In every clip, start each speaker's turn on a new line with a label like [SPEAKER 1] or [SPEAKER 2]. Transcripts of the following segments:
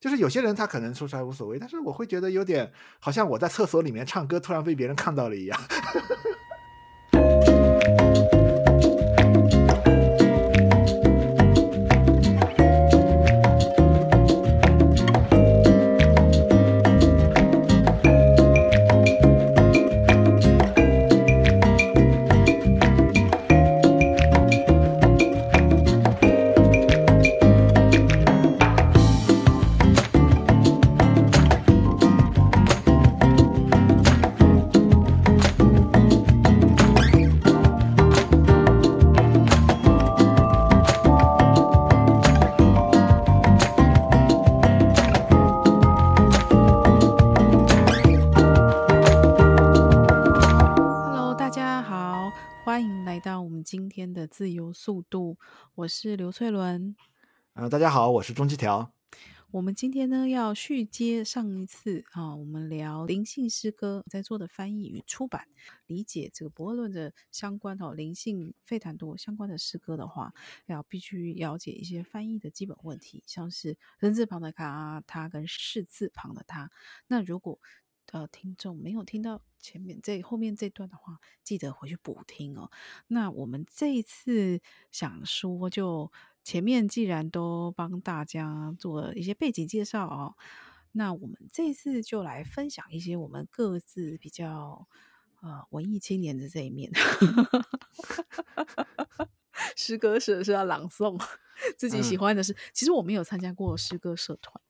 [SPEAKER 1] 就是有些人他可能说出来无所谓，但是我会觉得有点好像我在厕所里面唱歌，突然被别人看到了一
[SPEAKER 2] 样。速度，我是刘翠伦。
[SPEAKER 1] 呃，大家好，我是钟七条。
[SPEAKER 2] 我们今天呢要续接上一次啊，我们聊灵性诗歌在做的翻译与出版，理解这个博尔顿的相关哦，灵性费坦多相关的诗歌的话，要必须了解一些翻译的基本问题，像是人字旁的他，他跟士字旁的他。那如果呃，听众没有听到前面这后面这段的话，记得回去补听哦。那我们这一次想说，就前面既然都帮大家做了一些背景介绍哦，那我们这次就来分享一些我们各自比较呃文艺青年的这一面。诗歌社是要朗诵自己喜欢的诗，嗯、其实我没有参加过诗歌社团，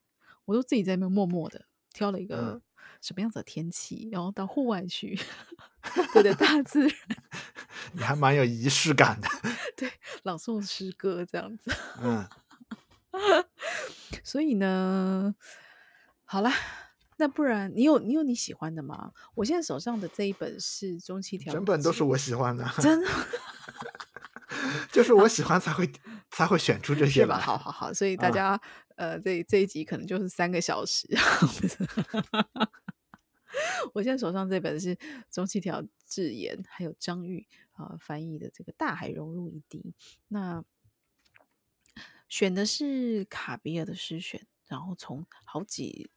[SPEAKER 2] 我都自己在那边默默的挑了一个。嗯什么样子的天气，然后到户外去，对对，大自然，
[SPEAKER 1] 你还蛮有仪式感的。
[SPEAKER 2] 对，朗诵诗歌这样子。
[SPEAKER 1] 嗯，
[SPEAKER 2] 所以呢，好啦，那不然你有你有你喜欢的吗？我现在手上的这一本是中期条，
[SPEAKER 1] 整本都是我喜欢的，
[SPEAKER 2] 真的，
[SPEAKER 1] 就是我喜欢才会才会选出这些
[SPEAKER 2] 吧。好好好，所以大家、嗯、呃，这这一集可能就是三个小时。我现在手上这本是中七条智言还有张玉啊、呃、翻译的这个《大海融入一滴》，那选的是卡比尔的诗选，然后从好几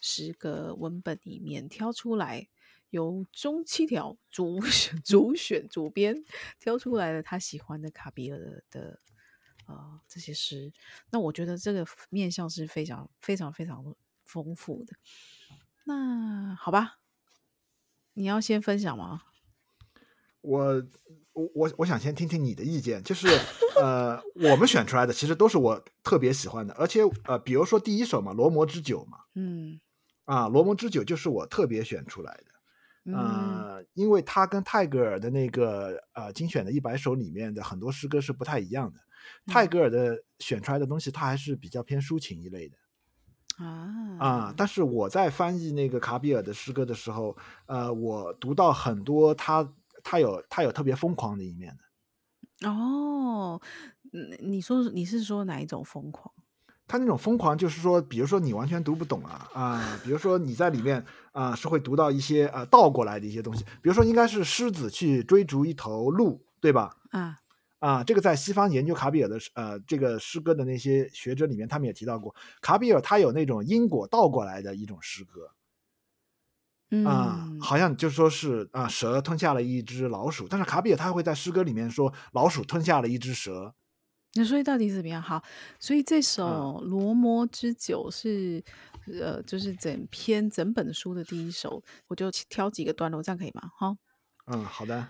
[SPEAKER 2] 十个文本里面挑出来，由中七条主 主选主编挑出来的他喜欢的卡比尔的呃这些诗，那我觉得这个面向是非常非常非常丰富的。那好吧，你要先分享吗？
[SPEAKER 1] 我我我我想先听听你的意见，就是呃，我们选出来的其实都是我特别喜欢的，而且呃，比如说第一首嘛，《罗摩之酒》嘛，
[SPEAKER 2] 嗯，
[SPEAKER 1] 啊，《罗摩之酒》就是我特别选出来的，呃，嗯，因为他跟泰戈尔的那个呃精选的一百首里面的很多诗歌是不太一样的，泰戈尔的选出来的东西，他还是比较偏抒情一类的。
[SPEAKER 2] 啊
[SPEAKER 1] 啊！但是我在翻译那个卡比尔的诗歌的时候，呃，我读到很多他他有他有特别疯狂的一面的。
[SPEAKER 2] 哦，你说你是说哪一种疯狂？
[SPEAKER 1] 他那种疯狂就是说，比如说你完全读不懂啊啊，比如说你在里面啊是会读到一些呃倒过来的一些东西，比如说应该是狮子去追逐一头鹿，对吧？
[SPEAKER 2] 啊。
[SPEAKER 1] 啊，这个在西方研究卡比尔的呃这个诗歌的那些学者里面，他们也提到过，卡比尔他有那种因果倒过来的一种诗歌，啊，
[SPEAKER 2] 嗯，
[SPEAKER 1] 好像就说是啊，蛇吞下了一只老鼠，但是卡比尔他会在诗歌里面说老鼠吞下了一只蛇。
[SPEAKER 2] 那所以到底怎么样？好，所以这首《罗摩之酒》是，嗯，呃，就是整篇整本书的第一首，我就挑几个段落，这样可以吗？好，
[SPEAKER 1] 嗯，好的，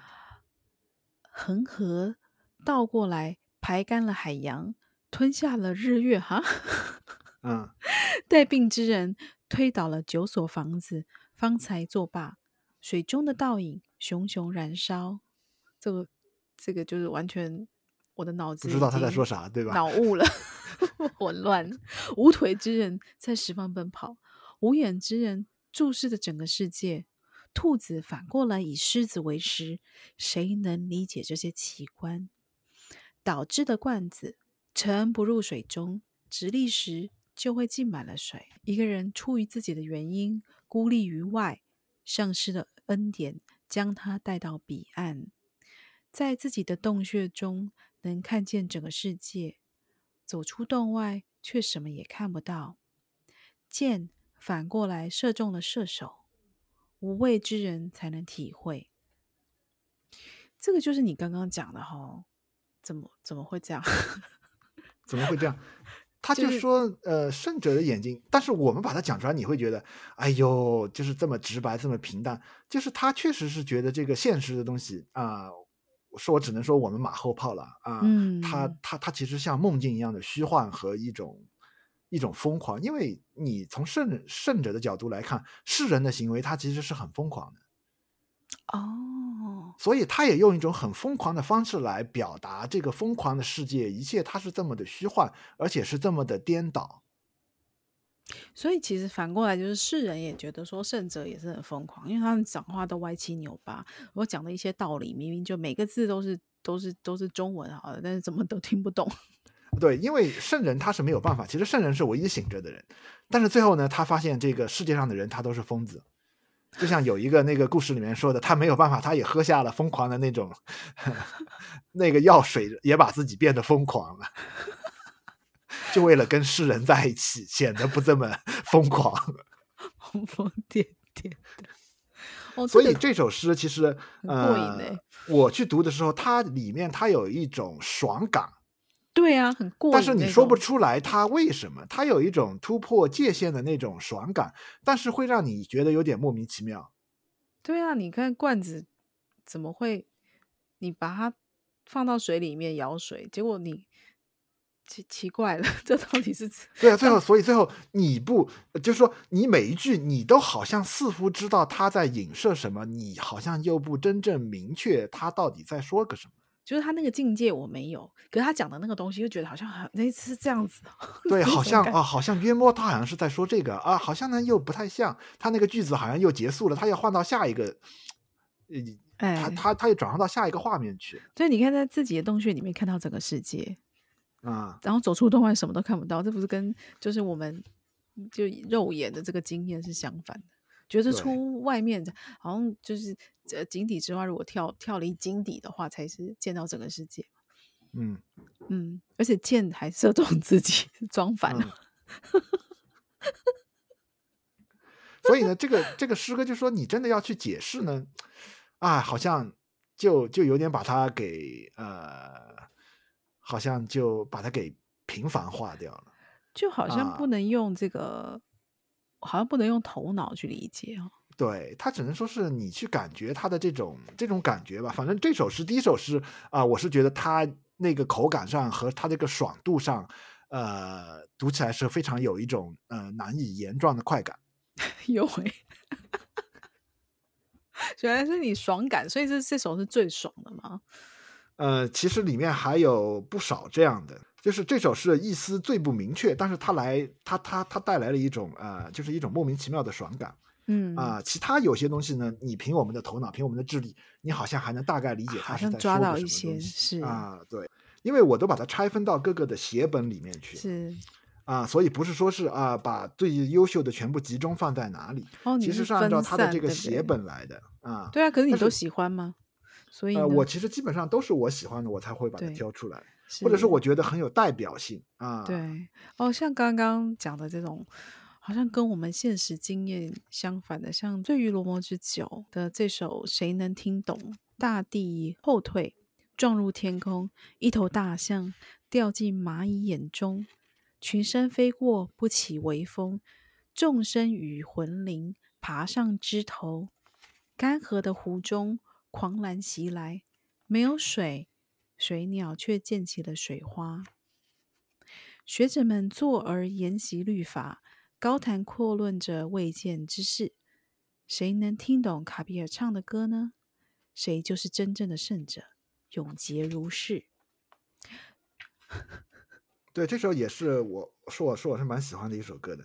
[SPEAKER 2] 恒河。倒过来排干了海洋，吞下了日月，哈，
[SPEAKER 1] 嗯，
[SPEAKER 2] 带病之人推倒了九所房子，方才作罢。水中的倒影熊熊燃烧，这个这个就是完全我的脑子不
[SPEAKER 1] 知道他在说啥，对吧？
[SPEAKER 2] 脑雾了，混乱。无腿之人在十方奔跑，无眼之人注视着整个世界。兔子反过来以狮子为食，谁能理解这些奇观？导致的罐子沉不入水中，直立时就会浸满了水。一个人出于自己的原因孤立于外，上师的恩典将他带到彼岸，在自己的洞穴中能看见整个世界，走出洞外却什么也看不到。箭反过来射中了射手，无畏之人才能体会。这个就是你刚刚讲的哈，怎么怎么会这样？
[SPEAKER 1] 怎么会这样？他就说，就是、呃，圣者的眼睛，但是我们把它讲出来，你会觉得，哎呦，就是这么直白，这么平淡。就是他确实是觉得这个现实的东西啊、呃，说我只能说我们马后炮了啊。
[SPEAKER 2] 嗯，
[SPEAKER 1] 他他他其实像梦境一样的虚幻和一种一种疯狂，因为你从圣圣者的角度来看，世人的行为他其实是很疯狂的。
[SPEAKER 2] 哦，
[SPEAKER 1] 所以他也用一种很疯狂的方式来表达这个疯狂的世界，一切它是这么的虚幻，而且是这么的颠倒。
[SPEAKER 2] 所以其实反过来就是世人也觉得说圣者也是很疯狂，因为他们讲话都歪七扭八，我讲的一些道理明明就每个字都是都是都是中文好的，但是怎么都听不懂。
[SPEAKER 1] 对，因为圣人他是没有办法，其实圣人是唯一醒着的人，但是最后呢，他发现这个世界上的人他都是疯子。就像有一个那个故事里面说的，他没有办法，他也喝下了疯狂的那种 那个药水，也把自己变得疯狂了，就为了跟世人在一起，显得不这么疯狂，
[SPEAKER 2] 疯疯癫癫的。哦，
[SPEAKER 1] 所以这首诗其实
[SPEAKER 2] 呃，
[SPEAKER 1] 我去读的时候，它里面它有一种爽感。
[SPEAKER 2] 对啊，很过瘾。
[SPEAKER 1] 但是你说不出来他为什么，他有一种突破界限的那种爽感，但是会让你觉得有点莫名其妙。
[SPEAKER 2] 对啊，你看罐子怎么会？你把它放到水里面舀水，结果你奇奇怪了，这到底是？
[SPEAKER 1] 对啊，最后所以最后你不就是说你每一句你都好像似乎知道他在影射什么，你好像又不真正明确他到底在说个什么。
[SPEAKER 2] 就是他那个境界我没有，可是他讲的那个东西又觉得好像很那次是这样子。
[SPEAKER 1] 对，好像啊，好像约摸他好像是在说这个啊，好像呢又不太像，他那个句子好像又结束了，他要换到下一个，呃，
[SPEAKER 2] 哎，
[SPEAKER 1] 他他他又转换到下一个画面去。
[SPEAKER 2] 所以你看，在自己的洞穴里面看到整个世界
[SPEAKER 1] 啊，
[SPEAKER 2] 然后走出洞外什么都看不到，这不是跟就是我们就肉眼的这个经验是相反的。觉得出外面好像就是呃井底之蛙，如果跳跳离井底的话，才是见到整个世界。
[SPEAKER 1] 嗯
[SPEAKER 2] 嗯，而且箭还射中自己，装反了。嗯、
[SPEAKER 1] 所以呢，这个这个诗歌就说你真的要去解释呢，啊，好像就就有点把它给呃，好像就把它给平凡化掉了，
[SPEAKER 2] 就好像不能用这个。啊好像不能用头脑去理解哦，
[SPEAKER 1] 对，他只能说是你去感觉他的这种这种感觉吧。反正这首诗第一首诗啊、呃，我是觉得他那个口感上和他这个爽度上，呃，读起来是非常有一种呃难以言状的快感。
[SPEAKER 2] 有喂，原来是你爽感，所以这这首是最爽的吗？
[SPEAKER 1] 呃，其实里面还有不少这样的。就是这首诗的意思最不明确，但是它来，它它它带来了一种呃，就是一种莫名其妙的爽感，
[SPEAKER 2] 嗯。
[SPEAKER 1] 啊、呃，其他有些东西呢，你凭我们的头脑，凭我们的智力，你好像还能大概理解它是在说什么东西
[SPEAKER 2] 是。
[SPEAKER 1] 啊，对，因为我都把它拆分到各个的写本里面去，
[SPEAKER 2] 是。
[SPEAKER 1] 啊，所以不是说是啊，把最优秀的全部集中放在哪里，
[SPEAKER 2] 哦，
[SPEAKER 1] 其实是按照他的这个写本来的啊，
[SPEAKER 2] 对啊，可是你都喜欢吗？所以
[SPEAKER 1] 呃，我其实基本上都是我喜欢的，我才会把它挑出
[SPEAKER 2] 来。
[SPEAKER 1] 或者是。我觉得很有代表性啊，
[SPEAKER 2] 对。哦，像刚刚讲的这种，好像跟我们现实经验相反的，像《醉鱼罗摩之酒》的这首“谁能听懂？”大地后退，撞入天空，一头大象掉进蚂蚁眼中，群山飞过，不起微风，众生与魂灵爬上枝头，干涸的湖中狂澜袭来，没有水。水鸟却溅起了水花。学者们坐而研习律法，高谈阔论着未见之事。谁能听懂卡比尔唱的歌呢？谁就是真正的胜者，永结如是。
[SPEAKER 1] 对，这首也是我说我说我是蛮喜欢的一首歌的。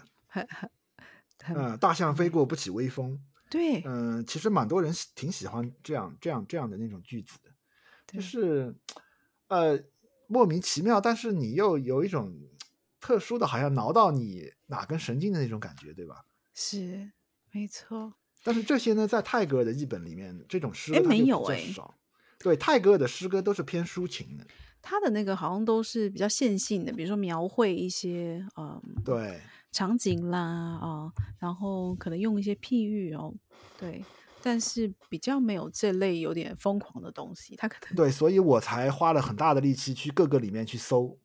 [SPEAKER 2] 嗯、
[SPEAKER 1] 呃，大象飞过不起微风。
[SPEAKER 2] 对，
[SPEAKER 1] 嗯、呃，其实蛮多人挺喜欢这样这样这样的那种句子的，就是。呃，莫名其妙，但是你又有一种特殊的，好像挠到你哪根神经的那种感觉，对吧？
[SPEAKER 2] 是，没错。
[SPEAKER 1] 但是这些呢，在泰戈尔的译本里面，这种诗歌
[SPEAKER 2] 诶没有
[SPEAKER 1] 哎，对，泰戈尔的诗歌都是偏抒情的。
[SPEAKER 2] 他的那个好像都是比较线性的，比如说描绘一些嗯，
[SPEAKER 1] 对，
[SPEAKER 2] 场景啦，啊，然后可能用一些譬喻哦，对，但是比较没有这类有点疯狂的东西，他可能
[SPEAKER 1] 对，所以我才花了很大的力气去各个里面去搜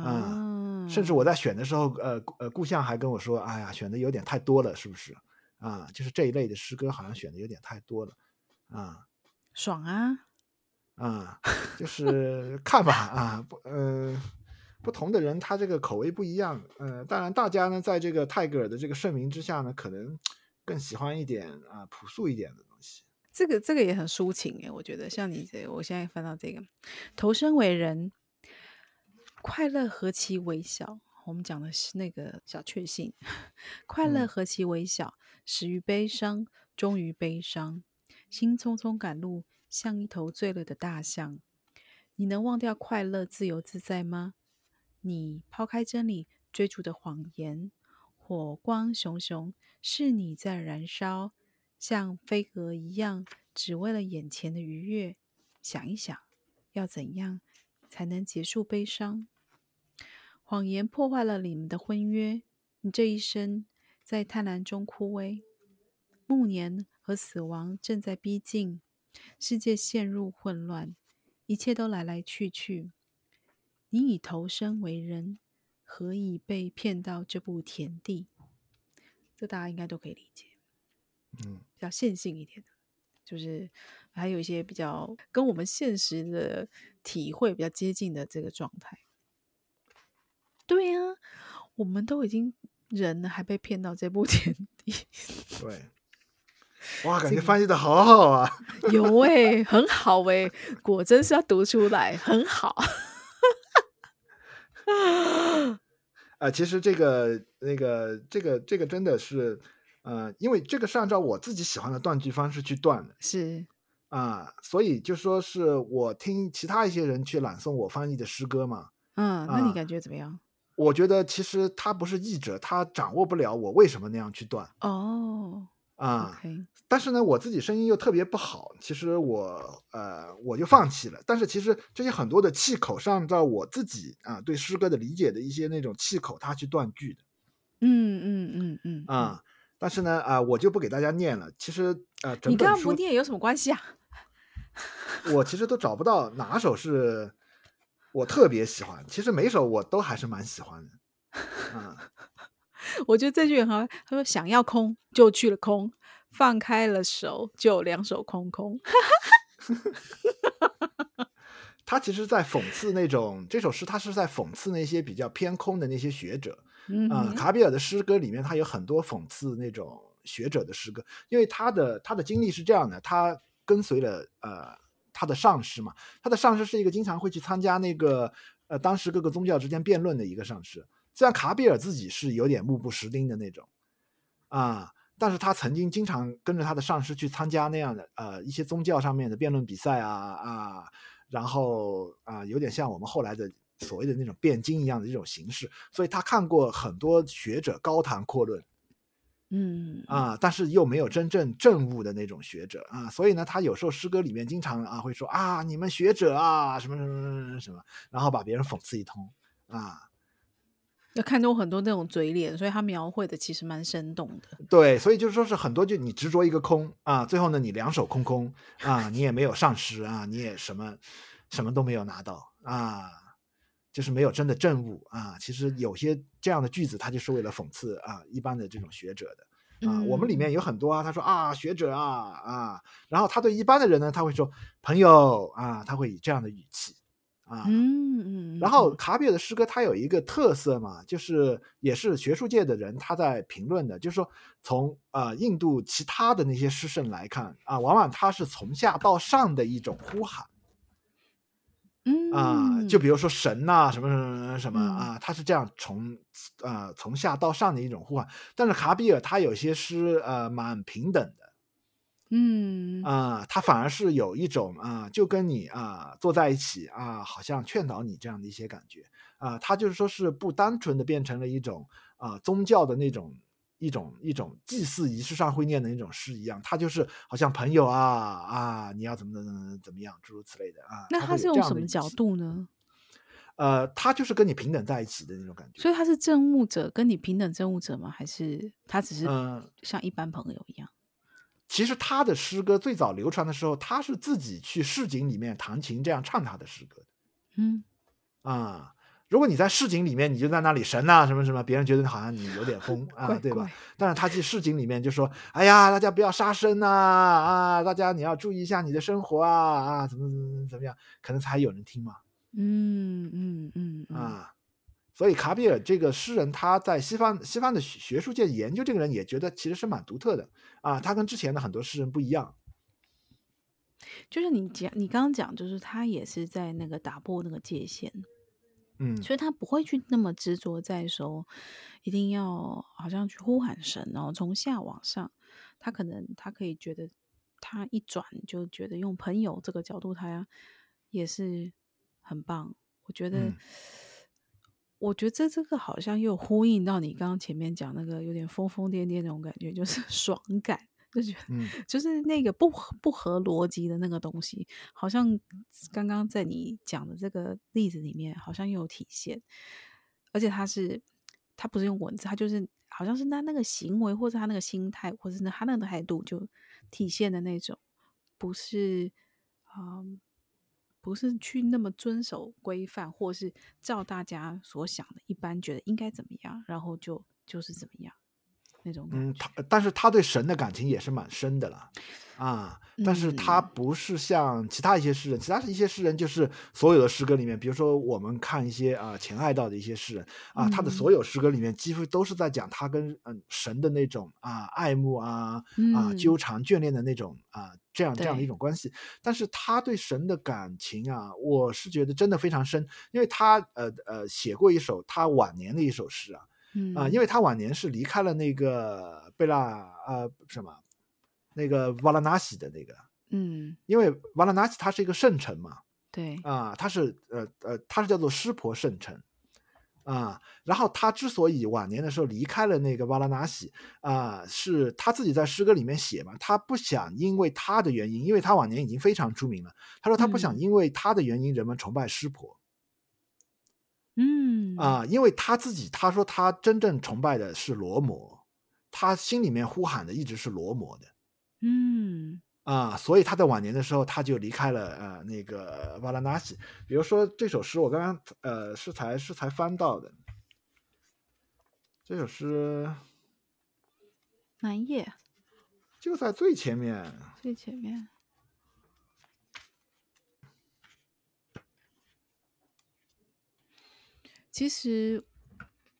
[SPEAKER 1] 啊、嗯，甚至我在选的时候，呃呃，顾相还跟我说，哎呀，选的有点太多了，是不是啊？就是这一类的诗歌好像选的有点太多了啊，
[SPEAKER 2] 爽啊，
[SPEAKER 1] 啊，就是看吧啊，不，呃。不同的人，他这个口味不一样。呃，当然，大家呢，在这个泰戈尔的这个盛名之下呢，可能更喜欢一点啊、呃，朴素一点的东西。
[SPEAKER 2] 这个这个也很抒情诶，我觉得像你这，我现在翻到这个，投身为人，快乐何其微小。我们讲的是那个小确幸，快乐何其微小，始于悲伤，终于悲伤。心匆匆赶路，像一头醉了的大象。你能忘掉快乐、自由自在吗？你抛开真理，追逐的谎言，火光熊熊，是你在燃烧，像飞蛾一样，只为了眼前的愉悦。想一想，要怎样才能结束悲伤？谎言破坏了你们的婚约，你这一生在贪婪中枯萎。暮年和死亡正在逼近，世界陷入混乱，一切都来来去去。你以投身为人，何以被骗到这步田地？这大家应该都可以理解。
[SPEAKER 1] 嗯，
[SPEAKER 2] 比较线性一点的，就是还有一些比较跟我们现实的体会比较接近的这个状态。对呀、啊，我们都已经人了，还被骗到这步田地。
[SPEAKER 1] 对，哇，感觉翻译的好好啊！
[SPEAKER 2] 有哎、欸，很好哎、欸，果真是要读出来，很好。
[SPEAKER 1] 啊、呃，其实这个、那个、这个、这个真的是，呃，因为这个是按照我自己喜欢的断句方式去断的，
[SPEAKER 2] 是
[SPEAKER 1] 啊、呃，所以就说是我听其他一些人去朗诵我翻译的诗歌嘛，
[SPEAKER 2] 嗯，那你感觉怎么样？呃、
[SPEAKER 1] 我觉得其实他不是译者，他掌握不了我为什么那样去断。
[SPEAKER 2] 哦。
[SPEAKER 1] 啊、
[SPEAKER 2] uh,
[SPEAKER 1] 但是呢，我自己声音又特别不好，其实我呃我就放弃了。但是其实这些很多的气口是按照我自己啊对诗歌的理解的一些那种气口，他去断句的。
[SPEAKER 2] 嗯嗯嗯嗯
[SPEAKER 1] 啊，但是呢啊，我就不给大家念了。其实啊，
[SPEAKER 2] 你刚刚不念有什么关系啊？
[SPEAKER 1] 我其实都找不到哪首是我特别喜欢。其实每首我都还是蛮喜欢的。嗯。
[SPEAKER 2] 我觉得这句很好，他说想要空就去了空，放开了手就两手空空。
[SPEAKER 1] 他其实，在讽刺那种这首诗，他是在讽刺那些比较偏空的那些学者。
[SPEAKER 2] 嗯，
[SPEAKER 1] 呃，卡比尔的诗歌里面，他有很多讽刺那种学者的诗歌，因为他的他的经历是这样的，他跟随了呃他的上师嘛，他的上师是一个经常会去参加那个呃当时各个宗教之间辩论的一个上师。虽然卡比尔自己是有点目不识丁的那种，啊，但是他曾经经常跟着他的上师去参加那样的呃一些宗教上面的辩论比赛啊啊，然后啊有点像我们后来的所谓的那种辩经一样的这种形式，所以他看过很多学者高谈阔论，
[SPEAKER 2] 嗯
[SPEAKER 1] 啊，但是又没有真正正悟的那种学者啊，所以呢，他有时候诗歌里面经常啊会说啊你们学者啊什么什么什么什么，然后把别人讽刺一通啊。
[SPEAKER 2] 要看到很多那种嘴脸，所以他描绘的其实蛮生动的。
[SPEAKER 1] 对，所以就是说是很多，就你执着一个空啊，最后呢，你两手空空啊，你也没有上师啊，你也什么什么都没有拿到啊，就是没有真的证悟啊。其实有些这样的句子，他就是为了讽刺啊一般的这种学者的啊。我们里面有很多啊，他说啊学者啊啊，然后他对一般的人呢，他会说朋友啊，他会以这样的语气。啊，
[SPEAKER 2] 嗯嗯，
[SPEAKER 1] 然后卡比尔的诗歌它有一个特色嘛，就是也是学术界的人他在评论的，就是说从啊、呃、印度其他的那些诗圣来看啊，往往他是从下到上的一种呼喊，
[SPEAKER 2] 嗯
[SPEAKER 1] 啊，就比如说神呐、啊、什么什么什么啊，他是这样从啊从下到上的一种呼唤，但是卡比尔他有些诗呃蛮平等的。
[SPEAKER 2] 嗯
[SPEAKER 1] 啊、呃，他反而是有一种啊、呃，就跟你啊、呃、坐在一起啊、呃，好像劝导你这样的一些感觉啊、呃。他就是说是不单纯的变成了一种啊、呃、宗教的那种一种一种祭祀仪式上会念的那种诗一样，他就是好像朋友啊啊，你要怎么怎么怎么样，诸如此类的啊。
[SPEAKER 2] 那他是用什么角度呢？
[SPEAKER 1] 呃，他就是跟你平等在一起的那种感觉。
[SPEAKER 2] 所以他是证物者，跟你平等证物者吗？还是他只是像一般朋友一样？呃、
[SPEAKER 1] 其实他的诗歌最早流传的时候，他是自己去市井里面弹琴这样唱他的诗歌的。
[SPEAKER 2] 嗯
[SPEAKER 1] 啊。如果你在市井里面，你就在那里神呐、啊、什么什么，别人觉得好像你有点疯 啊，对吧？但是他去市井里面就说：“哎呀，大家不要杀生呐，啊，大家你要注意一下你的生活啊，啊，怎么怎么怎么怎么样？可能才有人听嘛。
[SPEAKER 2] 嗯”嗯嗯嗯
[SPEAKER 1] 啊，所以卡比尔这个诗人，他在西方西方的学术界研究这个人，也觉得其实是蛮独特的啊，他跟之前的很多诗人不一样。
[SPEAKER 2] 就是你讲，你刚刚讲，就是他也是在那个打破那个界限。
[SPEAKER 1] 嗯，
[SPEAKER 2] 所以他不会去那么执着在说，一定要好像去呼喊神，然后从下往上，他可能他可以觉得，他一转就觉得用朋友这个角度，他也是很棒。我觉得，嗯、我觉得这这个好像又呼应到你刚刚前面讲那个有点疯疯癫癫那种感觉，就是 爽感。就觉得，嗯，就是那个不不合逻辑的那个东西，好像刚刚在你讲的这个例子里面，好像又有体现。而且他是，他不是用文字，他就是好像是他那个行为，或者他那个心态，或者是他那个态度，就体现的那种，不是，嗯，不是去那么遵守规范，或是照大家所想的，一般觉得应该怎么样，然后就就是怎么样。那种
[SPEAKER 1] 嗯，他但是他对神的感情也是蛮深的了，啊，但是他不是像其他一些诗人，嗯、其他一些诗人就是所有的诗歌里面，比如说我们看一些啊前爱道的一些诗人啊，他的所有诗歌里面几乎都是在讲他跟嗯神的那种啊爱慕啊啊纠缠眷恋的那种啊这样这样的一种关系，但是他对神的感情啊，我是觉得真的非常深，因为他呃呃写过一首他晚年的一首诗啊。
[SPEAKER 2] 嗯
[SPEAKER 1] 啊，因为他晚年是离开了那个贝拉呃什么，那个瓦拉纳西的那个，
[SPEAKER 2] 嗯，
[SPEAKER 1] 因为瓦拉纳西它是一个圣城嘛，
[SPEAKER 2] 对
[SPEAKER 1] 啊，它是呃呃，它是叫做湿婆圣城啊。然后他之所以晚年的时候离开了那个瓦拉纳西啊，是他自己在诗歌里面写嘛，他不想因为他的原因，因为他晚年已经非常出名了，他说他不想因为他的原因人们崇拜湿婆。
[SPEAKER 2] 嗯
[SPEAKER 1] 啊，因为他自己他说他真正崇拜的是罗摩，他心里面呼喊的一直是罗摩的，
[SPEAKER 2] 嗯
[SPEAKER 1] 啊，所以他在晚年的时候他就离开了呃那个瓦拉纳西。比如说这首诗，我刚刚呃是才是才翻到的，这首诗
[SPEAKER 2] 哪一页？
[SPEAKER 1] 就在最前面，
[SPEAKER 2] 最前面。其实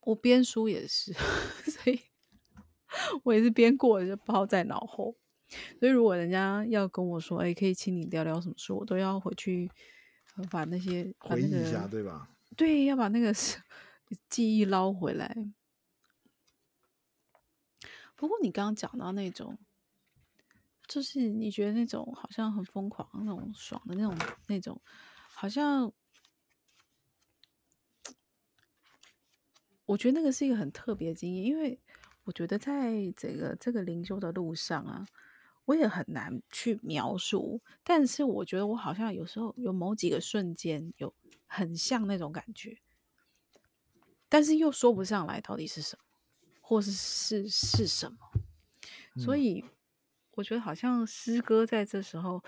[SPEAKER 2] 我编书也是，所以我也是编过就抛在脑后。所以如果人家要跟我说，哎，可以请你聊聊什么书，我都要回去把那些
[SPEAKER 1] 回忆一下，对吧？
[SPEAKER 2] 对，要把那个记忆捞回来。不过你刚刚讲到那种，就是你觉得那种好像很疯狂、那种爽的那种、那种，好像。我觉得那个是一个很特别的经验，因为我觉得在这个这个灵修的路上啊，我也很难去描述。但是我觉得我好像有时候有某几个瞬间有很像那种感觉，但是又说不上来到底是什么，或是是是什么。所以我觉得好像诗歌在这时候，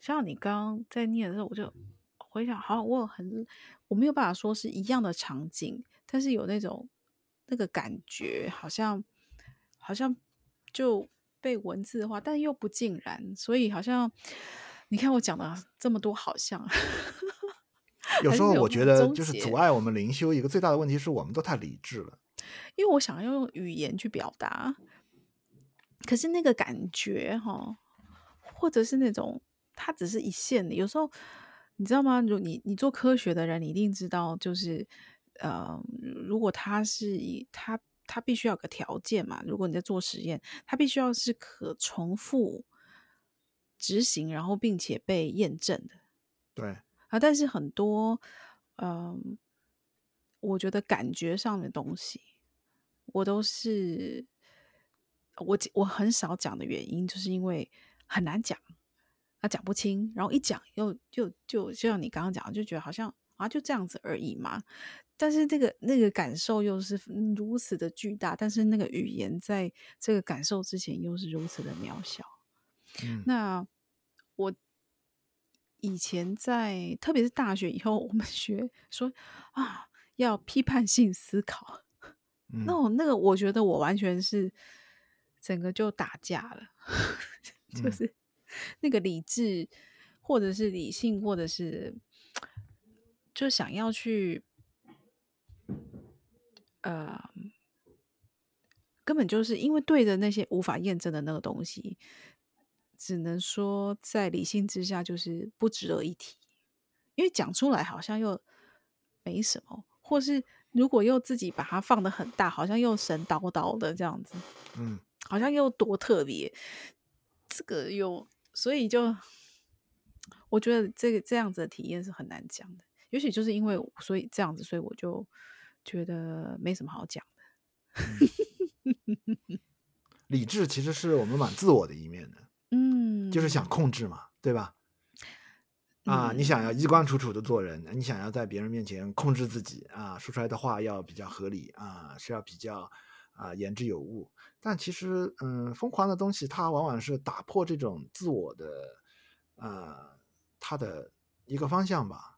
[SPEAKER 2] 像你刚刚在念的时候，我就回想，好，我很我没有办法说是一样的场景。但是有那种那个感觉，好像好像就被文字化，但又不尽然，所以好像你看我讲的这么多，好像
[SPEAKER 1] 有时候我觉得就是阻碍我们灵修一个最大的问题是我们都太理智了，
[SPEAKER 2] 因为我想要用语言去表达，可是那个感觉哈，或者是那种它只是一线的，有时候你知道吗？如你你做科学的人，你一定知道，就是。呃，如果他是以他他必须要有个条件嘛，如果你在做实验，他必须要是可重复执行，然后并且被验证的。
[SPEAKER 1] 对
[SPEAKER 2] 啊，但是很多，嗯、呃，我觉得感觉上的东西，我都是我我很少讲的原因，就是因为很难讲，啊，讲不清，然后一讲又就就就像你刚刚讲，就觉得好像。啊，就这样子而已嘛。但是那个那个感受又是如此的巨大，但是那个语言在这个感受之前又是如此的渺小。
[SPEAKER 1] 嗯，
[SPEAKER 2] 那我以前在，特别是大学以后，我们学说啊，要批判性思考。
[SPEAKER 1] 嗯，
[SPEAKER 2] 那我那个，我觉得我完全是整个就打架了，就是那个理智，或者是理性，或者是就想要去。呃，根本就是因为对着那些无法验证的那个东西，只能说在理性之下就是不值得一提，因为讲出来好像又没什么，或是如果又自己把它放得很大，好像又神叨叨的这样子，
[SPEAKER 1] 嗯，
[SPEAKER 2] 好像又多特别，这个又所以就我觉得这个这样子的体验是很难讲的，也许就是因为所以这样子，所以我就。觉得没什么好讲的。
[SPEAKER 1] 嗯，理智其实是我们蛮自我的一面的，
[SPEAKER 2] 嗯，
[SPEAKER 1] 就是想控制嘛，对吧？啊，你想要衣冠楚楚的做人，你想要在别人面前控制自己啊，说出来的话要比较合理啊，是要比较啊言之有物。但其实，嗯，疯狂的东西它往往是打破这种自我的，呃，它的一个方向吧。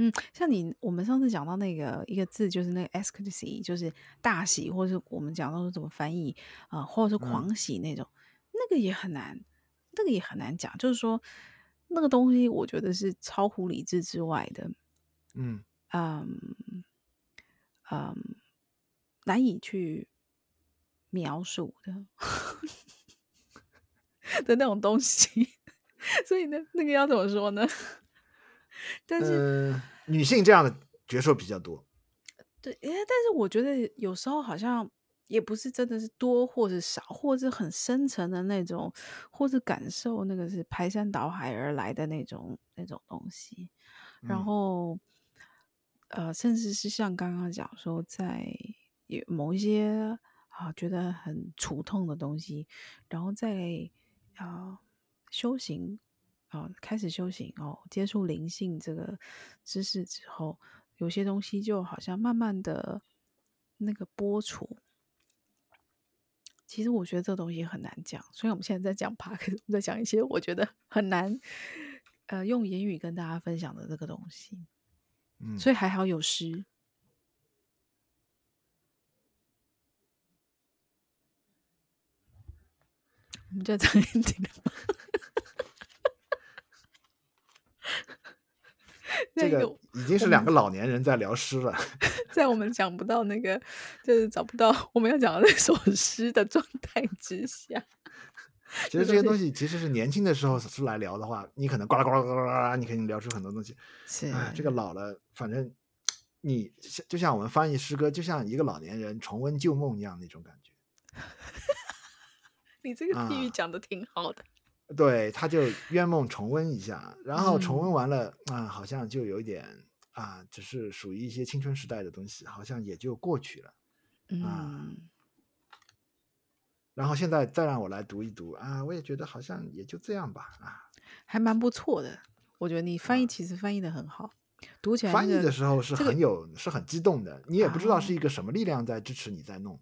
[SPEAKER 2] 嗯，像你我们上次讲到那个一个字，就是那个 ecstasy，就是大喜，或者是我们讲到是怎么翻译啊、呃，或者是狂喜那种，嗯、那个也很难，那个也很难讲。就是说，那个东西我觉得是超乎理智之外的，
[SPEAKER 1] 嗯
[SPEAKER 2] 嗯嗯，难以去描述的 的那种东西。所以呢，那个要怎么说呢？但是、
[SPEAKER 1] 呃，女性这样的角色比较多。
[SPEAKER 2] 对，但是我觉得有时候好像也不是真的是多或者少，或者很深层的那种，或者感受那个是排山倒海而来的那种那种东西。然后，嗯、呃，甚至是像刚刚讲说，在有某一些啊觉得很触痛的东西，然后在啊修行。哦，开始修行哦，接触灵性这个知识之后，有些东西就好像慢慢的那个播出。其实我觉得这东西很难讲，所以我们现在在讲们在讲一些我觉得很难呃用言语跟大家分享的这个东西。
[SPEAKER 1] 嗯，
[SPEAKER 2] 所以还好有诗。我们就讲一点。
[SPEAKER 1] 这个已经是两个老年人在聊诗了，
[SPEAKER 2] 在我们讲不到那个，就是找不到我们要讲的那首诗的状态之下，
[SPEAKER 1] 其实这些东西其实是年轻的时候是来聊的话，你可能呱啦呱啦呱啦呱啦，你可以聊出很多东西。
[SPEAKER 2] 是，
[SPEAKER 1] 哎，这个老了，反正你就像我们翻译诗歌，就像一个老年人重温旧梦一样那种感觉。
[SPEAKER 2] 你这个比喻讲的挺好的。
[SPEAKER 1] 对，他就冤梦重温一下，然后重温完了，啊、嗯呃，好像就有一点啊，只是属于一些青春时代的东西，好像也就过去了，啊。
[SPEAKER 2] 嗯。
[SPEAKER 1] 然后现在再让我来读一读啊，我也觉得好像也就这样吧，啊，还
[SPEAKER 2] 蛮不错的。我觉得你翻译其实翻译的很好，嗯、读起来、那个、
[SPEAKER 1] 翻译的时候是很有、这个、是很激动的，你也不知道是一个什么力量在支持你在弄。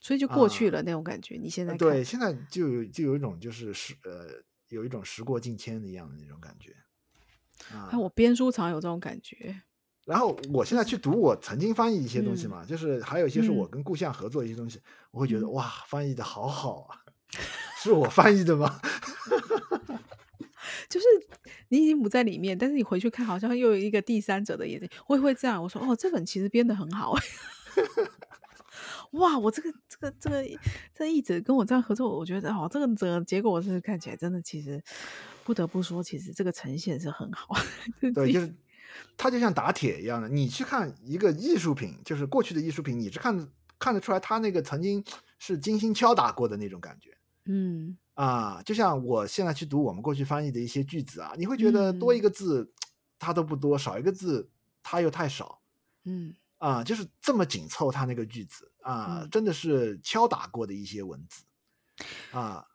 [SPEAKER 2] 所以就过去了那种感觉。啊、你现在
[SPEAKER 1] 对，现在就有就有一种就是时呃，有一种时过境迁的一样的那种感觉啊。
[SPEAKER 2] 我编书常有这种感觉。
[SPEAKER 1] 然后我现在去读我曾经翻译一些东西嘛，
[SPEAKER 2] 嗯、
[SPEAKER 1] 就是还有一些是我跟故乡合作一些东西，嗯、我会觉得哇，翻译的好好啊，是我翻译的吗？
[SPEAKER 2] 就是你已经不在里面，但是你回去看，好像又有一个第三者的眼睛，我也会这样。我说哦，这本其实编的很好。哇，我这个这个这个这一直跟我这样合作，我觉得哦，这个整个结果是看起来真的，其实不得不说，其实这个呈现是很好。
[SPEAKER 1] 对，就是它就像打铁一样的，你去看一个艺术品，就是过去的艺术品，你是看看得出来，它那个曾经是精心敲打过的那种感觉。
[SPEAKER 2] 嗯
[SPEAKER 1] 啊，就像我现在去读我们过去翻译的一些句子啊，你会觉得多一个字它都不多，少一个字它又太少。
[SPEAKER 2] 嗯。
[SPEAKER 1] 啊，就是这么紧凑，他那个句子啊，
[SPEAKER 2] 嗯、
[SPEAKER 1] 真的是敲打过的一些文字啊，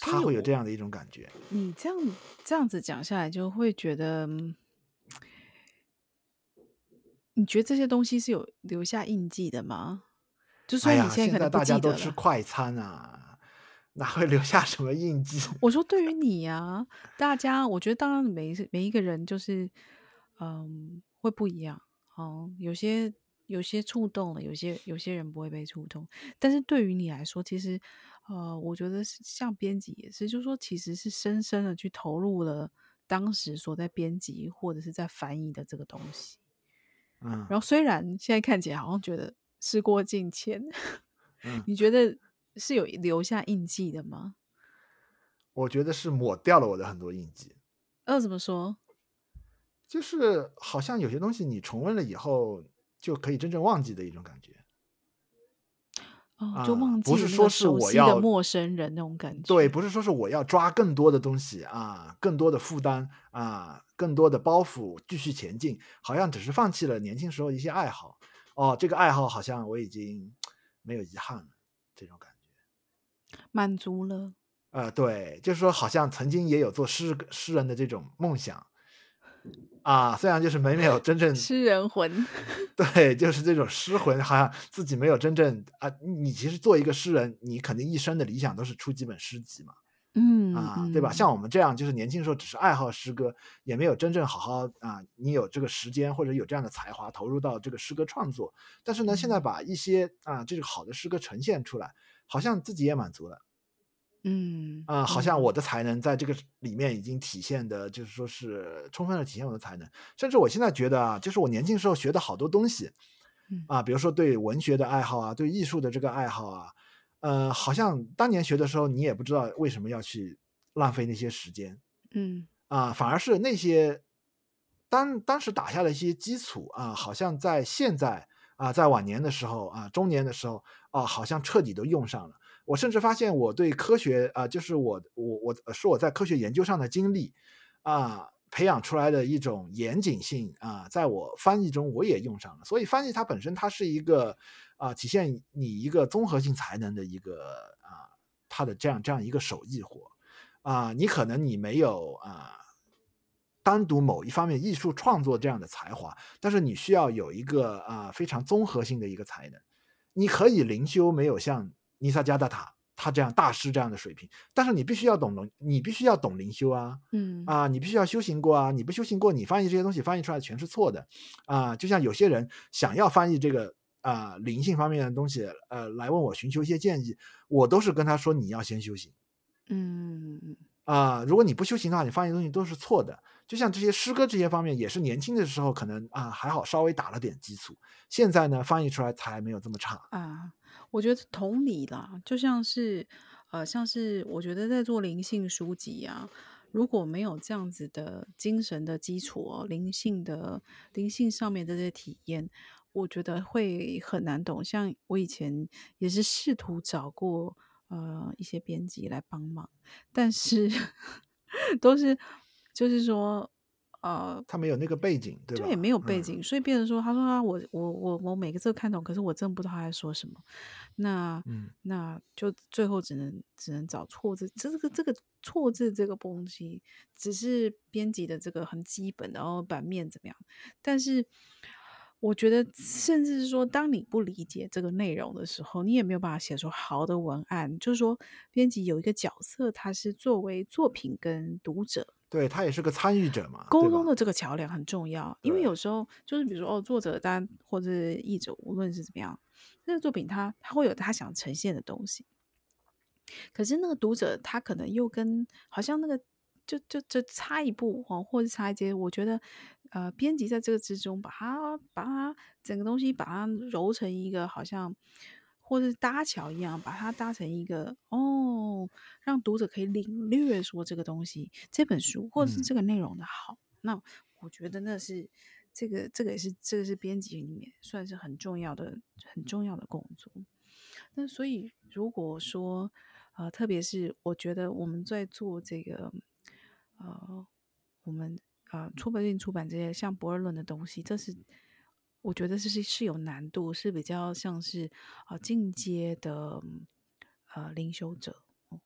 [SPEAKER 1] 他会有这样的一种感觉。
[SPEAKER 2] 你这样这样子讲下来，就会觉得你觉得这些东西是有留下印记的吗？就说你现在可能
[SPEAKER 1] 大家都吃快餐啊，哪会留下什么印记？
[SPEAKER 2] 我说对于你啊，大家，我觉得当然每每一个人就是，嗯，会不一样。哦，有些有些触动了，有些有些人不会被触动。但是对于你来说，其实，呃，我觉得像编辑也是，就是说，其实是深深的去投入了当时所在编辑或者是在翻译的这个东西。嗯，然后虽然现在看起来好像觉得。时过境迁，嗯，你觉得是有留下印记的吗？
[SPEAKER 1] 我觉得是抹掉了我的很多印记。
[SPEAKER 2] 呃，怎么说？
[SPEAKER 1] 就是好像有些东西你重温了以后就可以真正忘记的一种感觉。
[SPEAKER 2] 哦，就忘记，
[SPEAKER 1] 不是说是我要
[SPEAKER 2] 陌生人那种感觉。
[SPEAKER 1] 对，不是说是我要抓更多的东西啊，更多的负担啊，更多的包袱继续前进，好像只是放弃了年轻时候一些爱好。哦，这个爱好好像我已经没有遗憾了，这种感觉
[SPEAKER 2] 满足了。
[SPEAKER 1] 呃，对，就是说好像曾经也有做诗诗人的这种梦想啊，虽然就是没没有真正
[SPEAKER 2] 诗人魂，
[SPEAKER 1] 对，就是这种诗魂，好像自己没有真正啊。你其实做一个诗人，你肯定一生的理想都是出几本诗集嘛。
[SPEAKER 2] 嗯
[SPEAKER 1] 啊，对吧？像我们这样，就是年轻时候只是爱好诗歌，也没有真正好好啊，你有这个时间或者有这样的才华投入到这个诗歌创作。但是呢，现在把一些啊这个好的诗歌呈现出来，好像自己也满足了。
[SPEAKER 2] 嗯
[SPEAKER 1] 啊，好像我的才能在这个里面已经体现的，就是说是充分的体现我的才能。甚至我现在觉得啊，就是我年轻时候学的好多东西，啊，比如说对文学的爱好啊，对艺术的这个爱好啊。呃，好像当年学的时候，你也不知道为什么要去浪费那些时间，
[SPEAKER 2] 嗯
[SPEAKER 1] 啊，反而是那些当当时打下的一些基础啊，好像在现在啊，在晚年的时候啊，中年的时候啊，好像彻底都用上了。我甚至发现我对科学啊，就是我我我是我在科学研究上的经历啊，培养出来的一种严谨性啊，在我翻译中我也用上了。所以翻译它本身它是一个。啊，体现你一个综合性才能的一个啊，他的这样这样一个手艺活啊，你可能你没有啊，单独某一方面艺术创作这样的才华，但是你需要有一个啊非常综合性的一个才能。你可以灵修，没有像尼萨加达塔他这样大师这样的水平，但是你必须要懂灵，你必须要懂灵修啊，
[SPEAKER 2] 嗯
[SPEAKER 1] 啊，你必须要修行过啊，你不修行过，你翻译这些东西翻译出来全是错的啊，就像有些人想要翻译这个。啊、呃，灵性方面的东西，呃，来问我寻求一些建议，我都是跟他说，你要先修行。
[SPEAKER 2] 嗯嗯
[SPEAKER 1] 啊、呃，如果你不修行的话，你翻译东西都是错的。就像这些诗歌这些方面，也是年轻的时候可能啊还好，稍微打了点基础，现在呢翻译出来才没有这么差
[SPEAKER 2] 啊。我觉得同理啦，就像是呃，像是我觉得在做灵性书籍啊，如果没有这样子的精神的基础哦，灵性的灵性上面的这些体验。我觉得会很难懂，像我以前也是试图找过呃一些编辑来帮忙，但是 都是就是说呃
[SPEAKER 1] 他没有那个背景，对吧？
[SPEAKER 2] 对，没有背景，嗯、所以变成说，他说啊，我我我我每个字都看懂，可是我真不知道他在说什么，那嗯，那就最后只能只能找错字，这个这个错字这个东西只是编辑的这个很基本的，然后版面怎么样，但是。我觉得，甚至是说，当你不理解这个内容的时候，你也没有办法写出好的文案。就是说，编辑有一个角色，他是作为作品跟读者，
[SPEAKER 1] 对，他也是个参与者嘛，
[SPEAKER 2] 沟通的这个桥梁很重要。因为有时候就是，比如说哦，作者单或者是译者，无论是怎么样，这个作品他他会有他想呈现的东西，可是那个读者他可能又跟好像那个就就就差一步哦，或者差一阶，我觉得。呃，编辑在这个之中，把它把它整个东西把它揉成一个好像，或者是搭桥一样，把它搭成一个哦，让读者可以领略说这个东西，这本书或者是这个内容的好。嗯、那我觉得那是这个这个也是这个是编辑里面算是很重要的很重要的工作。那所以如果说呃，特别是我觉得我们在做这个呃，我们。啊、呃，出版进出版这些像博尔论的东西，这是我觉得这是是有难度，是比较像是啊、呃、进阶的呃灵修者、嗯、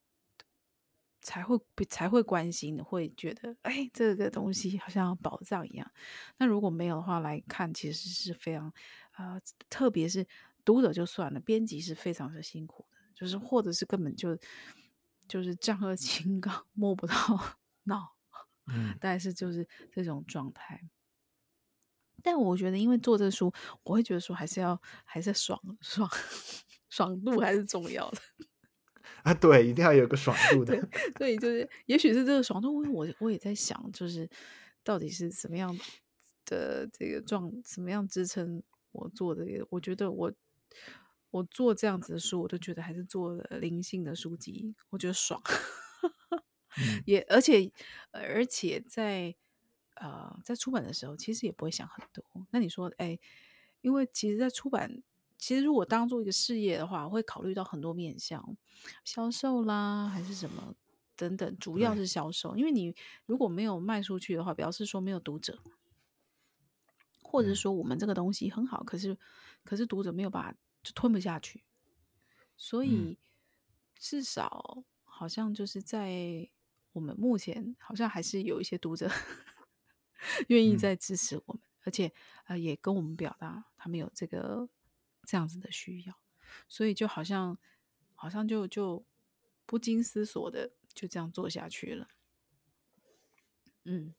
[SPEAKER 2] 才会才会关心，会觉得哎，这个东西好像宝藏一样。那如果没有的话来看，其实是非常啊、呃，特别是读者就算了，编辑是非常的辛苦的，就是或者是根本就就是丈二 金刚摸不到 脑，嗯，但是就是这种状态。但我觉得，因为做这个书，我会觉得说还是要还是爽爽爽度还是重要的。
[SPEAKER 1] 啊，对，一定要有个爽度的。
[SPEAKER 2] 对，对，就是，也许是这个爽度，我我也在想，就是到底是什么样的这个状，什么样支撑我做这个？我觉得我我做这样子的书，我都觉得还是做了灵性的书籍，我觉得爽。嗯、也而且而且在呃在出版的时候，其实也不会想很多。那你说，哎，因为其实，在出版。其实，如果当做一个事业的话，会考虑到很多面向，销售啦，还是什么等等，主要是销售。因为你如果没有卖出去的话，表示说没有读者，或者说我们这个东西很好，可是可是读者没有办法就吞不下去。所以至少好像就是在我们目前，好像还是有一些读者愿意在支持我们，而且呃也跟我们表达他们有这个。这样子的需要，所以就好像，好像就就不经思索的就这样做下去了。嗯，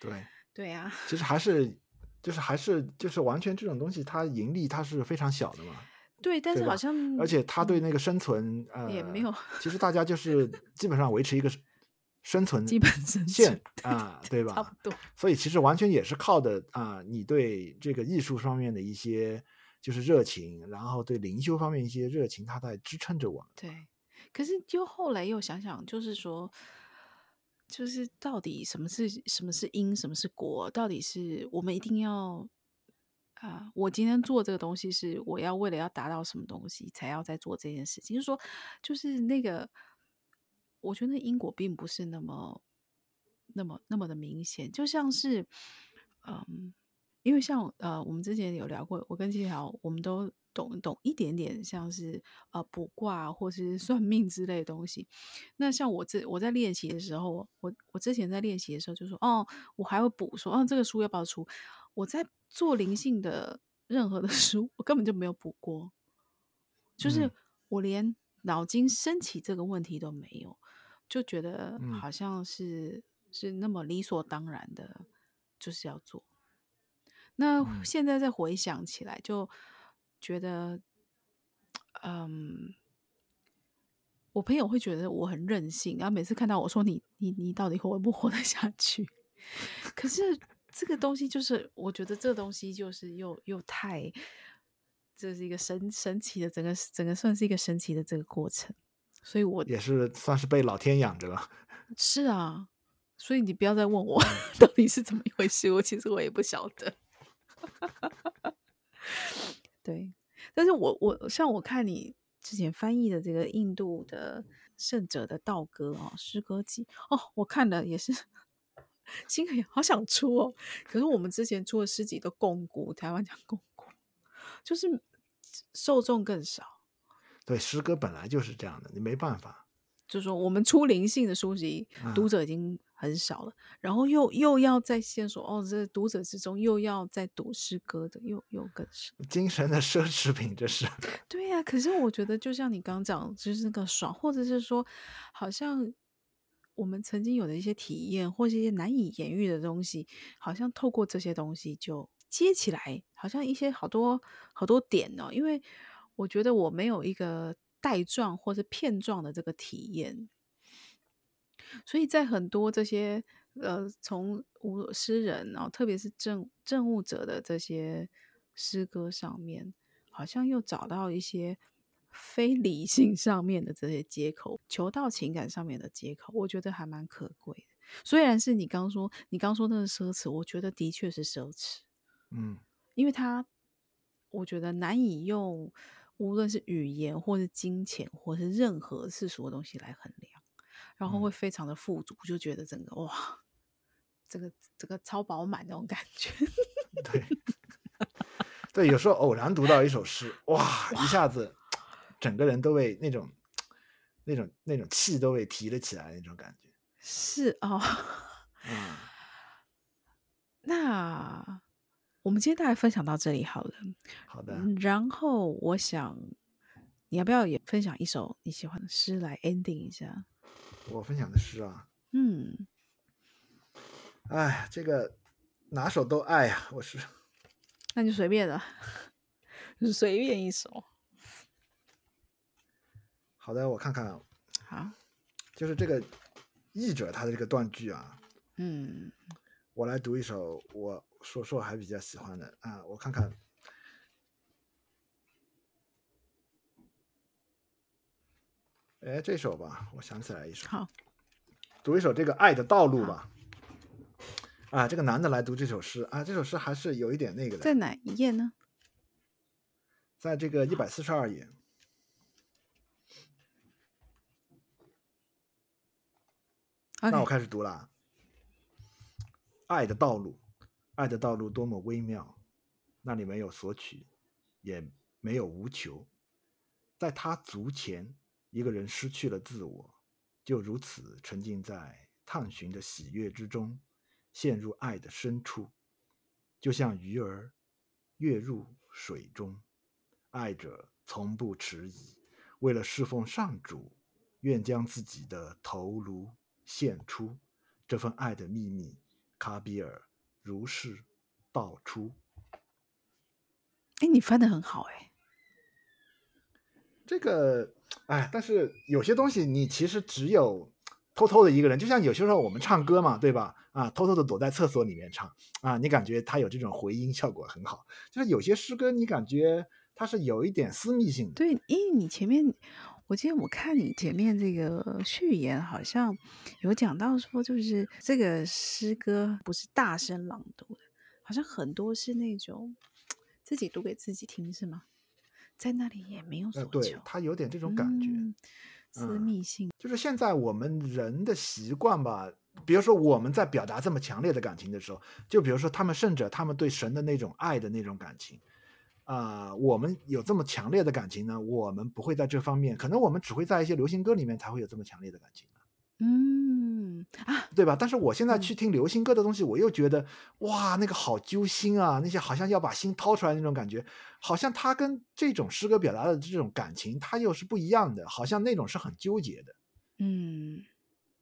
[SPEAKER 1] 对，
[SPEAKER 2] 对呀、啊。
[SPEAKER 1] 其实还是就是还是就是完全这种东西，它盈利它是非常小的嘛。
[SPEAKER 2] 对，但是好像
[SPEAKER 1] 而且他对那个生存、
[SPEAKER 2] 嗯、
[SPEAKER 1] 呃
[SPEAKER 2] 也没有。
[SPEAKER 1] 其实大家就是基本上维持一个生存
[SPEAKER 2] 基本生存
[SPEAKER 1] 啊，对吧？
[SPEAKER 2] 差不多。
[SPEAKER 1] 所以其实完全也是靠的啊，你对这个艺术方面的一些就是热情，然后对灵修方面一些热情，它在支撑着我们。
[SPEAKER 2] 对。可是就后来又想想，就是说，就是到底什么是什么是因，什么是果？到底是我们一定要啊？我今天做这个东西，是我要为了要达到什么东西才要在做这件事情？就是说，就是那个。我觉得因果并不是那么、那么、那么的明显，就像是，嗯，因为像呃，我们之前有聊过，我跟金条我们都懂懂一点点，像是呃卜卦或是 算命之类的东西。那像我这我在练习的时候，我我之前在练习的时候就说，哦，我还会补说，哦，这个书要不要出？我在做灵性的任何的 书，我根本就没有补过，就是我连脑筋升起这个问题都没有。就觉得好像是、嗯、是那么理所当然的，就是要做。那现在再回想起来，就觉得，嗯，我朋友会觉得我很任性，然后每次看到我说你你你到底活不活得下去？可是这个东西就是，我觉得这个东西就是又又太，这是一个神神奇的，整个整个算是一个神奇的这个过程。所以我
[SPEAKER 1] 也是算是被老天养着了。
[SPEAKER 2] 是啊，所以你不要再问我 到底是怎么一回事，我其实我也不晓得。对，但是我我像我看你之前翻译的这个印度的圣者的道歌哦，诗歌集哦，我看了也是心里好想出哦。可是我们之前出的诗集都共古，台湾讲共古，就是受众更少。
[SPEAKER 1] 对，诗歌本来就是这样的，你没办法。
[SPEAKER 2] 就是说，我们出灵性的书籍，读者已经很少了，嗯、然后又又要在线索哦，这读者之中又要再读诗歌的，又又更是。
[SPEAKER 1] 精神的奢侈品，这是。
[SPEAKER 2] 对呀、啊，可是我觉得，就像你刚讲，就是那个爽，或者是说，好像我们曾经有的一些体验，或是一些难以言喻的东西，好像透过这些东西就接起来，好像一些好多好多点哦，因为。我觉得我没有一个带状或是片状的这个体验，所以在很多这些呃，从无诗人，然后特别是政政务者的这些诗歌上面，好像又找到一些非理性上面的这些接口，求到情感上面的接口，我觉得还蛮可贵的。虽然是你刚说，你刚说那个奢侈，我觉得的确是奢侈，
[SPEAKER 1] 嗯，
[SPEAKER 2] 因为他我觉得难以用。无论是语言，或是金钱，或是任何世俗的东西来衡量，然后会非常的富足，嗯、就觉得整个哇，这个这个超饱满那种感觉。
[SPEAKER 1] 对，对，有时候偶然读到一首诗，哇，哇一下子整个人都被那种那种那种气都被提了起来那种感觉。
[SPEAKER 2] 是哦，
[SPEAKER 1] 嗯，
[SPEAKER 2] 那我们今天大概分享到这里好了。
[SPEAKER 1] 好的。
[SPEAKER 2] 然后我想，你要不要也分享一首你喜欢的诗来 ending 一下？
[SPEAKER 1] 我分享的诗啊，
[SPEAKER 2] 嗯，
[SPEAKER 1] 哎，这个哪首都爱呀，我是。
[SPEAKER 2] 那就随便了，随便一首。
[SPEAKER 1] 好的，我看看。
[SPEAKER 2] 好，
[SPEAKER 1] 就是这个译者他的这个断句啊。
[SPEAKER 2] 嗯，
[SPEAKER 1] 我来读一首，我说说还比较喜欢的啊，我看看。哎，这首吧，我想起来一首。
[SPEAKER 2] 好，
[SPEAKER 1] 读一首这个《爱的道路》吧。啊，这个男的来读这首诗啊，这首诗还是有一点那个的。
[SPEAKER 2] 在哪一页呢？
[SPEAKER 1] 在这个一百四十二页。那我开始读了。爱的道路，爱的道路多么微妙，那里没有索取，也没有无求，在他足前。一个人失去了自我，就如此沉浸在探寻的喜悦之中，陷入爱的深处，就像鱼儿跃入水中。爱者从不迟疑，为了侍奉上主，愿将自己的头颅献出。这份爱的秘密，卡比尔如是道出。
[SPEAKER 2] 哎，你翻的很好哎，
[SPEAKER 1] 这个。哎，但是有些东西你其实只有偷偷的一个人，就像有些时候我们唱歌嘛，对吧？啊，偷偷的躲在厕所里面唱啊，你感觉它有这种回音效果很好。就是有些诗歌，你感觉它是有一点私密性的。
[SPEAKER 2] 对，因为你前面，我记得我看你前面这个序言，好像有讲到说，就是这个诗歌不是大声朗读的，好像很多是那种自己读给自己听，是吗？在那里也没有所求，
[SPEAKER 1] 对，他有点这种感觉，
[SPEAKER 2] 嗯、私密性、嗯。
[SPEAKER 1] 就是现在我们人的习惯吧，比如说我们在表达这么强烈的感情的时候，就比如说他们甚至，他们对神的那种爱的那种感情，啊、呃，我们有这么强烈的感情呢，我们不会在这方面，可能我们只会在一些流行歌里面才会有这么强烈的感情。
[SPEAKER 2] 嗯啊，
[SPEAKER 1] 对吧？但是我现在去听流行歌的东西，我又觉得哇，那个好揪心啊！那些好像要把心掏出来那种感觉，好像它跟这种诗歌表达的这种感情，它又是不一样的。好像那种是很纠结的。
[SPEAKER 2] 嗯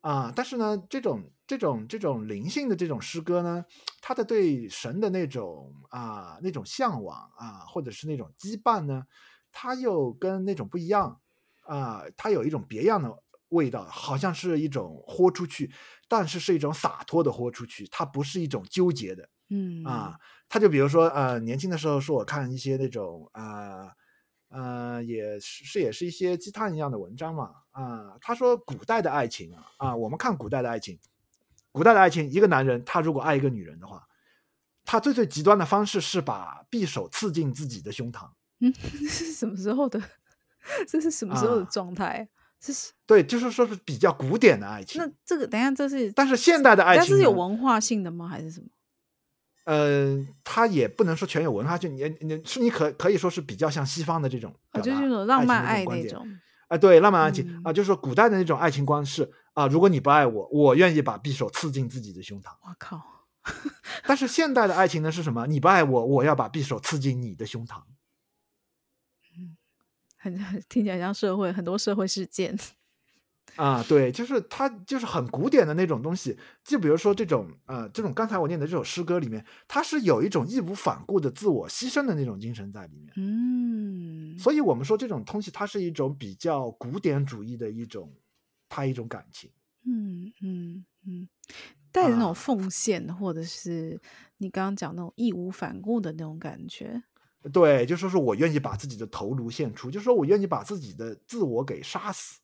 [SPEAKER 1] 啊，但是呢，这种这种这种灵性的这种诗歌呢，它的对神的那种啊那种向往啊，或者是那种羁绊呢，它又跟那种不一样啊，它有一种别样的。味道好像是一种豁出去，但是是一种洒脱的豁出去，它不是一种纠结的，
[SPEAKER 2] 嗯
[SPEAKER 1] 啊，他就比如说呃，年轻的时候说我看一些那种啊呃，也是也是一些鸡汤一样的文章嘛啊，他说古代的爱情啊啊，我们看古代的爱情，古代的爱情，一个男人他如果爱一个女人的话，他最最极端的方式是把匕首刺进自己的胸膛，
[SPEAKER 2] 嗯，这是什么时候的？这是什么时候的状态？啊这是
[SPEAKER 1] 对，就是说是比较古典的爱情。
[SPEAKER 2] 那这个等一下，这是
[SPEAKER 1] 但是现代的爱情，
[SPEAKER 2] 它是有文化性的吗？还是什么？
[SPEAKER 1] 呃，它也不能说全有文化性，你你是你可可以说是比较像西方的这种，
[SPEAKER 2] 啊，就是那种浪漫爱那种。
[SPEAKER 1] 啊，对，浪漫爱情、嗯、
[SPEAKER 2] 啊，
[SPEAKER 1] 就是说古代的那种爱情观是啊，如果你不爱我，我愿意把匕首刺进自己的胸膛。
[SPEAKER 2] 我靠！
[SPEAKER 1] 但是现代的爱情呢是什么？你不爱我，我要把匕首刺进你的胸膛。
[SPEAKER 2] 嗯很 听起来像社会很多社会事件
[SPEAKER 1] 啊，对，就是它就是很古典的那种东西。就比如说这种呃，这种刚才我念的这首诗歌里面，它是有一种义无反顾的自我牺牲的那种精神在里面。
[SPEAKER 2] 嗯，
[SPEAKER 1] 所以我们说这种东西，它是一种比较古典主义的一种，它一种感情。
[SPEAKER 2] 嗯嗯嗯，带着那种奉献，啊，或者是你刚刚讲那种义无反顾的那种感觉。
[SPEAKER 1] 对，就说是我愿意把自己的头颅献出，就说我愿意把自己的自我给杀死，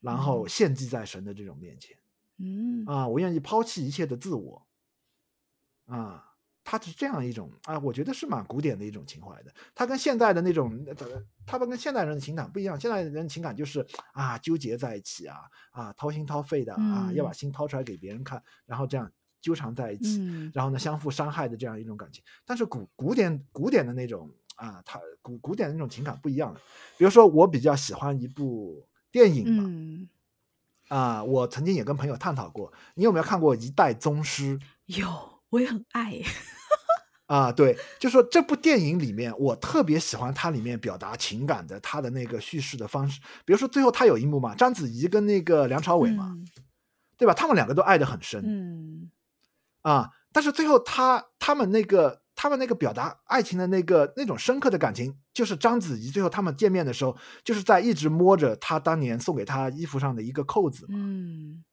[SPEAKER 1] 然后献祭在神的这种面前。
[SPEAKER 2] 嗯
[SPEAKER 1] 啊，我愿意抛弃一切的自我。啊，他是这样一种啊，我觉得是蛮古典的一种情怀的。它跟现代的那种，他不跟现代人的情感不一样。现代人的情感就是啊，纠结在一起啊，啊，掏心掏肺的啊，
[SPEAKER 2] 嗯，
[SPEAKER 1] 要把心掏出来给别人看，然后这样。纠缠在一起，
[SPEAKER 2] 嗯，
[SPEAKER 1] 然后呢，相互伤害的这样一种感情。但是古古典古典的那种啊，它古古典的那种情感不一样的。比如说，我比较喜欢一部电影嘛。
[SPEAKER 2] 嗯
[SPEAKER 1] 啊、呃，我曾经也跟朋友探讨过，你有没有看过《一代宗师》？
[SPEAKER 2] 有，我也很爱。
[SPEAKER 1] 啊，对，就说这部电影里面，我特别喜欢它里面表达情感的，它的那个叙事的方式。比如说最后他有一幕嘛，章子怡跟那个梁朝伟嘛，嗯、对吧？他们两个都爱得很深。
[SPEAKER 2] 嗯。
[SPEAKER 1] 啊，但是最后他他们那个他们那个表达爱情的那个那种深刻的感情，就是章子怡最后他们见面的时候，就是在一直摸着他当年送给他衣服上的一个扣子嘛。
[SPEAKER 2] 嗯。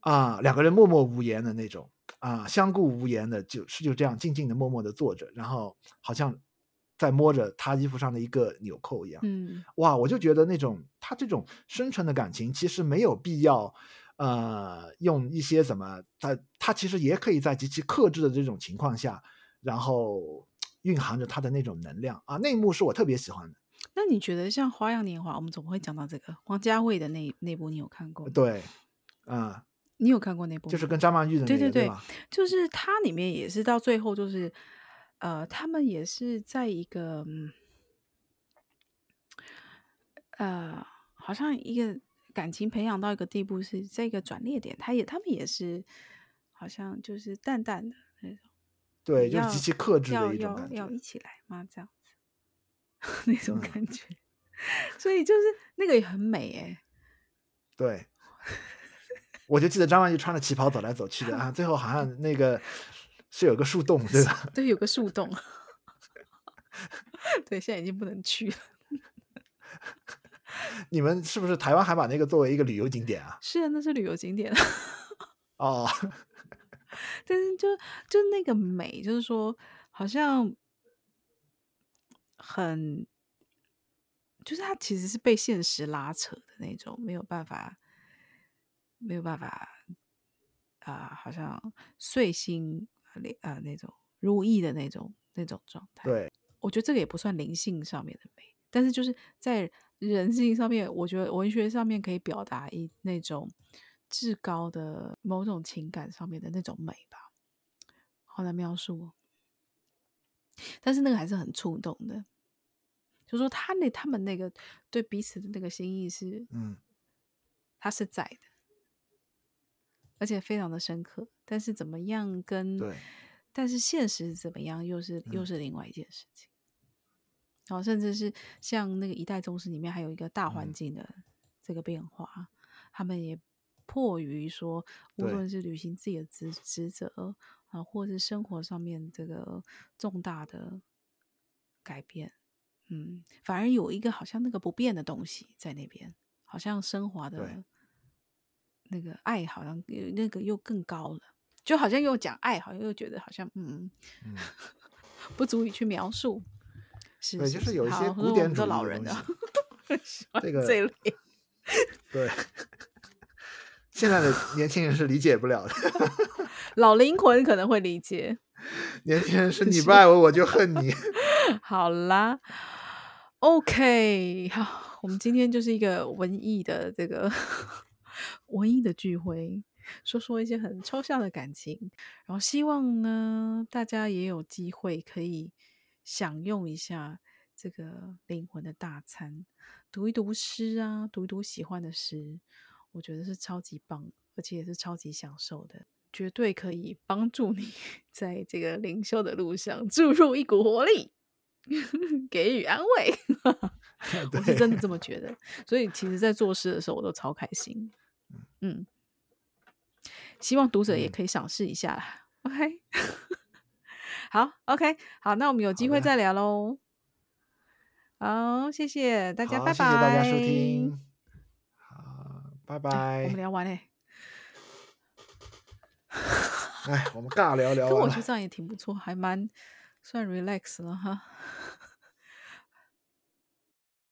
[SPEAKER 1] 啊，两个人默默无言的那种。啊，相顾无言的，就是就这样静静的、默默的坐着，然后好像在摸着他衣服上的一个纽扣一样。
[SPEAKER 2] 嗯，
[SPEAKER 1] 哇，我就觉得那种他这种深沉的感情，其实没有必要，呃，用一些怎么，他他其实也可以在极其克制的这种情况下，然后蕴含着他的那种能量啊。那一幕是我特别喜欢的。
[SPEAKER 2] 那你觉得像《花样年华》，我们怎么会讲到这个？王家卫的那那部你有看过？
[SPEAKER 1] 对，啊。
[SPEAKER 2] 你有看过那部？
[SPEAKER 1] 就是跟张曼玉的那个，
[SPEAKER 2] 对对对，
[SPEAKER 1] 对
[SPEAKER 2] 就是它里面也是到最后，就是呃，他们也是在一个呃，好像一个感情培养到一个地步，是这个转捩点。他也他们也是好像就是淡淡的那种，
[SPEAKER 1] 对，就是极其克制的一种
[SPEAKER 2] 要要，要一起来吗？这样子 那种感觉，嗯、所以就是那个也很美哎，
[SPEAKER 1] 对。我就记得张曼玉穿着旗袍走来走去的啊，最后好像那个是有个树洞，对吧？
[SPEAKER 2] 对，有个树洞。对，现在已经不能去了。
[SPEAKER 1] 你们是不是台湾还把那个作为一个旅游景点啊？
[SPEAKER 2] 是啊，那是旅游景点。
[SPEAKER 1] 哦。
[SPEAKER 2] 但是就就那个美，就是说好像很，就是它其实是被现实拉扯的那种，没有办法。没有办法啊、呃，好像碎心啊、呃、那种如意的那种那种状态。
[SPEAKER 1] 对，
[SPEAKER 2] 我觉得这个也不算灵性上面的美，但是就是在人性上面，我觉得文学上面可以表达一那种至高的某种情感上面的那种美吧，好难描述。但是那个还是很触动的，就说他那他们那个对彼此的那个心意是，
[SPEAKER 1] 嗯，
[SPEAKER 2] 他是在的。而且非常的深刻，但是怎么样跟，
[SPEAKER 1] 对，
[SPEAKER 2] 但是现实怎么样又是又是另外一件事情。然后、嗯、甚至是像那个一代宗师里面还有一个大环境的这个变化，嗯、他们也迫于说，无论是履行自己的职职责啊，或是生活上面这个重大的改变，嗯，反而有一个好像那个不变的东西在那边，好像升华的。那个爱好像那个又更高了，就好像又讲爱，好像又觉得好像嗯，嗯 不足以去描述。是，是，是，
[SPEAKER 1] 就是有一些古典主义的
[SPEAKER 2] 老人的
[SPEAKER 1] 这个
[SPEAKER 2] 这类，
[SPEAKER 1] 对，现在的年轻人是理解不了的，
[SPEAKER 2] 老灵魂可能会理解。
[SPEAKER 1] 年轻人是你不爱我，我就恨你。
[SPEAKER 2] 好啦，OK，好，我们今天就是一个文艺的这个。文艺的聚会，说说一些很抽象的感情，然后希望呢，大家也有机会可以享用一下这个灵魂的大餐，读一读诗啊，读一读喜欢的诗，我觉得是超级棒，而且也是超级享受的，绝对可以帮助你 在这个灵修的路上注入一股活力，给予安慰。我是真的这么觉得，所以其实，在做诗的时候，我都超开心。嗯，希望读者也可以赏识一下啦。嗯、OK，好，OK，好，那我们有机会再聊喽。好，谢谢大家，拜拜。谢谢大家收听。
[SPEAKER 1] 好，拜拜。
[SPEAKER 2] 我们聊完嘞。
[SPEAKER 1] 哎，我们尬聊 聊。
[SPEAKER 2] 跟我觉得这样也挺不错，还蛮算 relax 了哈。